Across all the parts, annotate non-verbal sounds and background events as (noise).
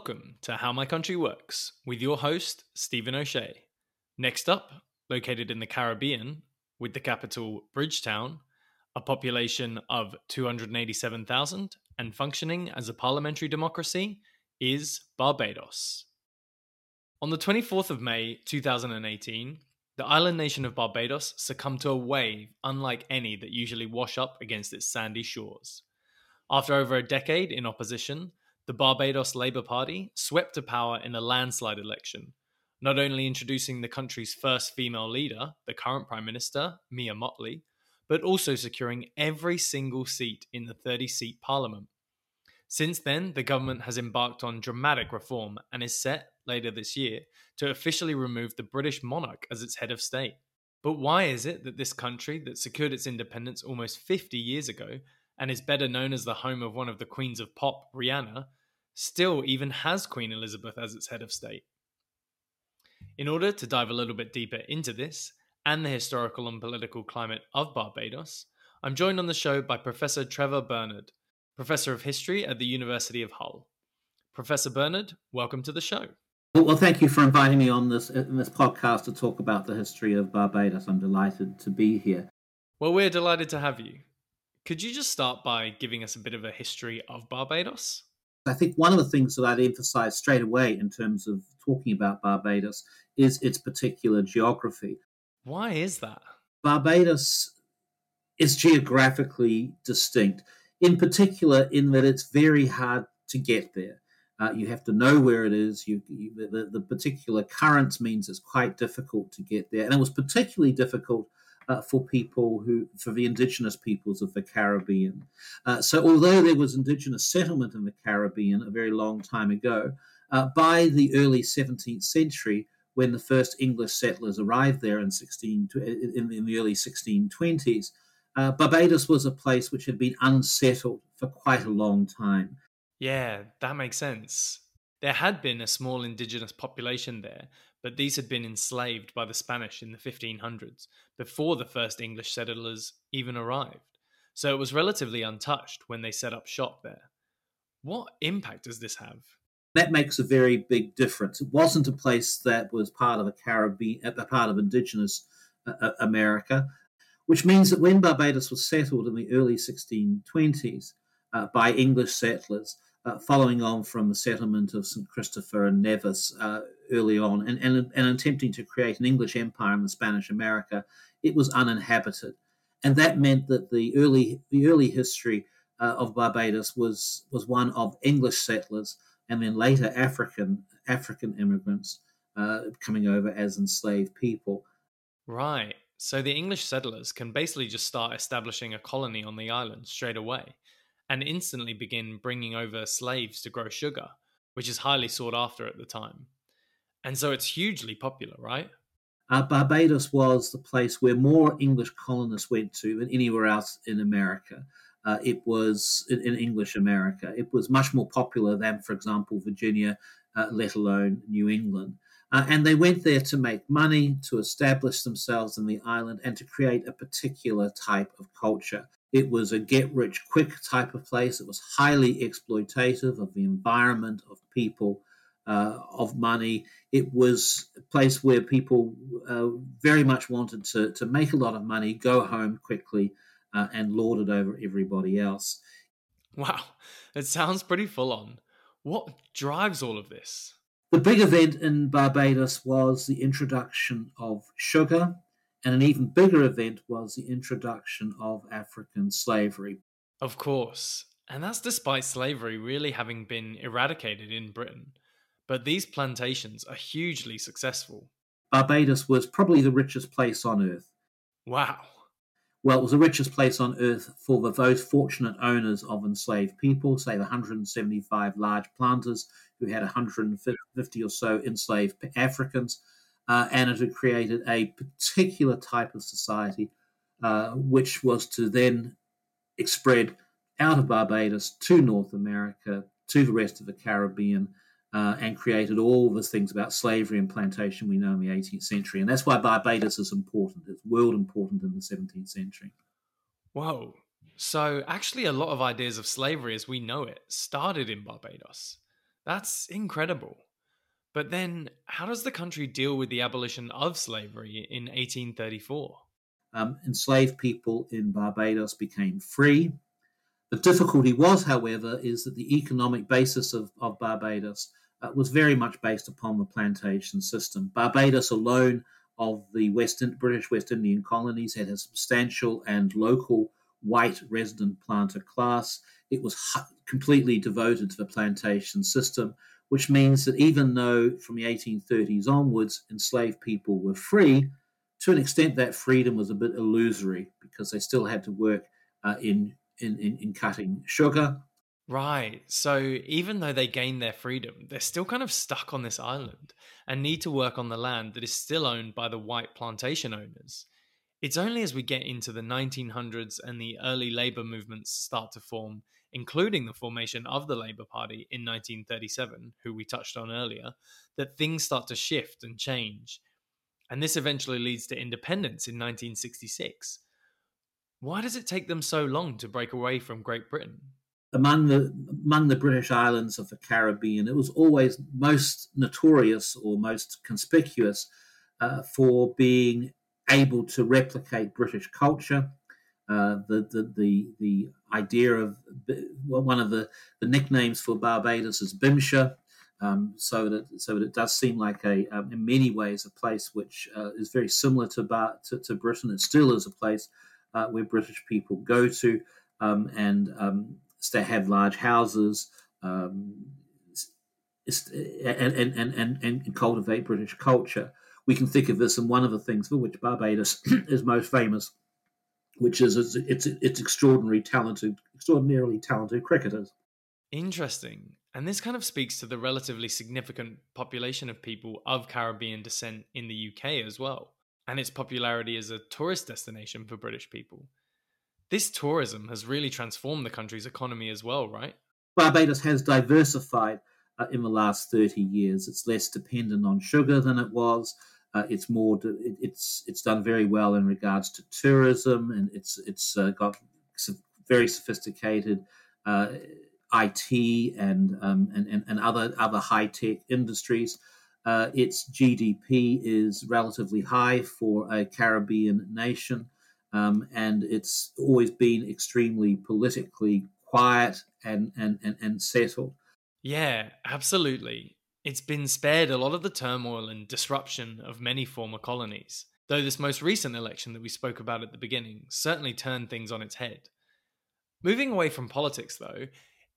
Welcome to How My Country Works with your host, Stephen O'Shea. Next up, located in the Caribbean, with the capital Bridgetown, a population of 287,000, and functioning as a parliamentary democracy, is Barbados. On the 24th of May 2018, the island nation of Barbados succumbed to a wave unlike any that usually wash up against its sandy shores. After over a decade in opposition, the Barbados Labour Party swept to power in a landslide election, not only introducing the country's first female leader, the current Prime Minister, Mia Mottley, but also securing every single seat in the 30 seat parliament. Since then, the government has embarked on dramatic reform and is set, later this year, to officially remove the British monarch as its head of state. But why is it that this country, that secured its independence almost 50 years ago and is better known as the home of one of the queens of pop, Rihanna, still even has Queen Elizabeth as its head of state. In order to dive a little bit deeper into this and the historical and political climate of Barbados, I'm joined on the show by Professor Trevor Burnard, Professor of History at the University of Hull. Professor Burnard, welcome to the show. Well, thank you for inviting me on this in this podcast to talk about the history of Barbados. I'm delighted to be here. Well, we're delighted to have you. Could you just start by giving us a bit of a history of Barbados? I think one of the things that I'd emphasize straight away in terms of talking about Barbados is its particular geography. Why is that? Barbados is geographically distinct, in particular, in that it's very hard to get there. Uh, you have to know where it is. You, you, the, the particular currents means it's quite difficult to get there. And it was particularly difficult uh, for people who, for the indigenous peoples of the Caribbean. Uh, so, although there was indigenous settlement in the Caribbean a very long time ago, uh, by the early 17th century, when the first English settlers arrived there in, 16, in, in the early 1620s, uh, Barbados was a place which had been unsettled for quite a long time. Yeah, that makes sense. There had been a small indigenous population there, but these had been enslaved by the Spanish in the 1500s, before the first English settlers even arrived. So it was relatively untouched when they set up shop there. What impact does this have? That makes a very big difference. It wasn't a place that was part of a Caribbean, a part of indigenous uh, uh America, which means that when Barbados was settled in the early 1620s uh, by English settlers, uh, following on from the settlement of St. Christopher and Nevis uh, early on, and, and, and attempting to create an English empire in the Spanish America, it was uninhabited. And that meant that the early, the early history uh, of Barbados was, was one of English settlers and then later African, African immigrants uh, coming over as enslaved people. Right. So the English settlers can basically just start establishing a colony on the island straight away and instantly begin bringing over slaves to grow sugar, which is highly sought after at the time. And so it's hugely popular, right? Uh, Barbados was the place where more English colonists went to than anywhere else in America. Uh, it was in, in, English America. It was much more popular than, for example, Virginia, uh, let alone New England. Uh, and they went there to make money, to establish themselves in the island, and to create a particular type of culture. It was a get rich quick type of place. It was highly exploitative of the environment, of people, uh, of money. It was a place where people uh, very much wanted to, to make a lot of money, go home quickly, uh, and lord it over everybody else. Wow, it sounds pretty full on. What drives all of this? The big event in Barbados was the introduction of sugar and an even bigger event was the introduction of African slavery. Of course. And that's despite slavery really having been eradicated in Britain. But these plantations are hugely successful. Barbados was probably the richest place on earth. Wow. Well, it was the richest place on earth for the those fortunate owners of enslaved people, say the 175 large planters who had 150 or so enslaved Africans uh, and it had created a particular type of society, uh, which was to then spread out of Barbados to North America, to the rest of the Caribbean, uh, and created all the things about slavery and plantation we know in the 18th century. And that's why Barbados is important. It's world important in the 17th century. Whoa. So, actually, a lot of ideas of slavery as we know it started in Barbados. That's incredible. But then, how does the country deal with the abolition of slavery in 1834? Um, enslaved people in Barbados became free. The difficulty was, however, is that the economic basis of, of Barbados uh, was very much based upon the plantation system. Barbados alone of the West, British West Indian colonies had a substantial and local white resident planter class. It was completely devoted to the plantation system, which means that even though from the 1830s onwards enslaved people were free, to an extent that freedom was a bit illusory because they still had to work uh, in, in, in, in cutting sugar. Right. So even though they gain their freedom, they're still kind of stuck on this island and need to work on the land that is still owned by the white plantation owners. It's only as we get into the 1900s and the early labor movements start to form, including the formation of the Labour Party in 1937, who we touched on earlier, that things start to shift and change. And this eventually leads to independence in 1966. Why does it take them so long to break away from Great Britain? Among the among the British islands of the Caribbean, it was always most notorious or most conspicuous uh, for being able to replicate British culture. Uh, the, the, the the idea of one of the, the nicknames for Barbados is Bimshire, um, so that so that it does seem like a um, in many ways a place which uh, is very similar to, Bar, to, to Britain. It still is a place uh, where British people go to um, and um, they have large houses. Um, and, and, and, and, cultivate British culture we can think of this, and one of the things for which Barbados (clears throat) is most famous, which is its its extraordinary talented, extraordinarily talented cricketers. Interesting. And this kind of speaks to the relatively significant population of people of Caribbean descent in the UK as well, and its popularity as a tourist destination for British people. This tourism has really transformed the country's economy as well, right? Barbados has diversified uh, in the last 30 years. It's less dependent on sugar than it was. Uh, it's more it's it's done very well in regards to tourism, and it's it's uh, got very sophisticated uh, IT and, um, and, and and other other high tech industries. Uh, its GDP is relatively high for a Caribbean nation, um, and it's always been extremely politically quiet and and and, and settled. Yeah, absolutely. It's been spared a lot of the turmoil and disruption of many former colonies, though this most recent election that we spoke about at the beginning certainly turned things on its head. Moving away from politics, though,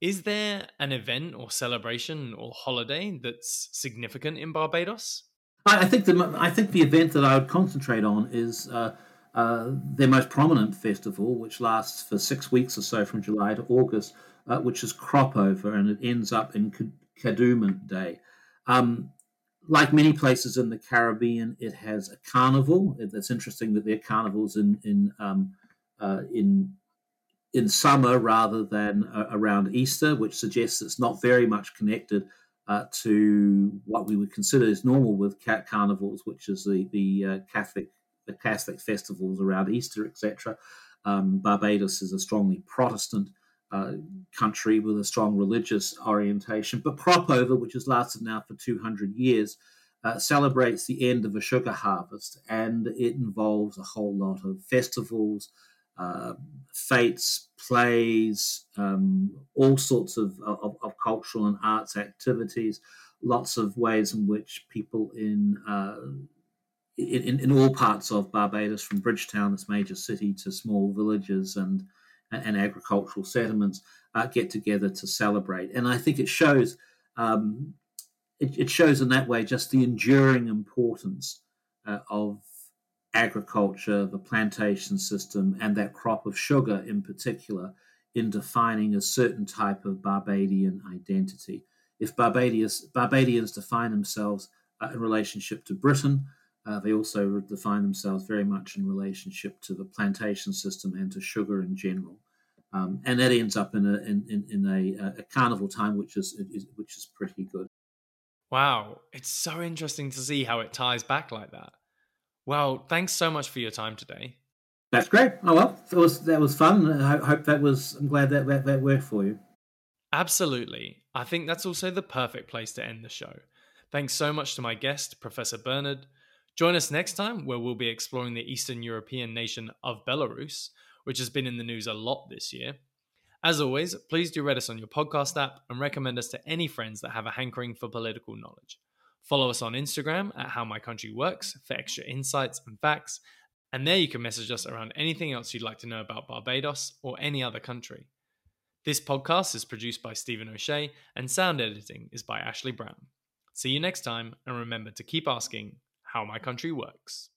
is there an event or celebration or holiday that's significant in Barbados? I think the I think the event that I would concentrate on is uh, uh, their most prominent festival, which lasts for six weeks or so from July to August, uh, which is crop over, and it ends up in Kadooment Day. Um, like many places in the Caribbean, it has a carnival. It's interesting that there are carnivals in in um, uh, in in summer rather than uh, around Easter, which suggests it's not very much connected uh, to what we would consider as normal with carnivals, which is the the uh, Catholic the Catholic festivals around Easter, etc. Um, Barbados is a strongly Protestant uh, country with a strong religious orientation. But crop over, which has lasted now for 200 years, uh, celebrates the end of a sugar harvest and it involves a whole lot of festivals, uh, fetes, plays, um, all sorts of, of, of, cultural and arts activities, lots of ways in which people in uh, in, in, all parts of Barbados, from Bridgetown, its major city, to small villages and and agricultural settlements uh, get together to celebrate. And I think it shows um, it, it, shows in that way just the enduring importance uh, of agriculture, the plantation system, and that crop of sugar in particular in defining a certain type of Barbadian identity. If Barbadians, Barbadians define themselves uh, in relationship to Britain, uh, they also define themselves very much in relationship to the plantation system and to sugar in general. Um, and that ends up in a in, in, in a, a, carnival time, which is, is, which is pretty good. Wow, it's so interesting to see how it ties back like that. Well, thanks so much for your time today. That's great. Oh well, that was that was fun. I hope that was. I'm glad that that, that worked for you. Absolutely. I think that's also the perfect place to end the show. Thanks so much to my guest, Professor Burnard. Join us next time where we'll be exploring the Eastern European nation of Belarus, which has been in the news a lot this year. As always, please do rate us on your podcast app and recommend us to any friends that have a hankering for political knowledge. Follow us on Instagram at How My Country Works for extra insights and facts, and there you can message us around anything else you'd like to know about Barbados or any other country. This podcast is produced by Stephen O'Shea, and sound editing is by Ashley Brown. See you next time, and remember to keep asking how my country works.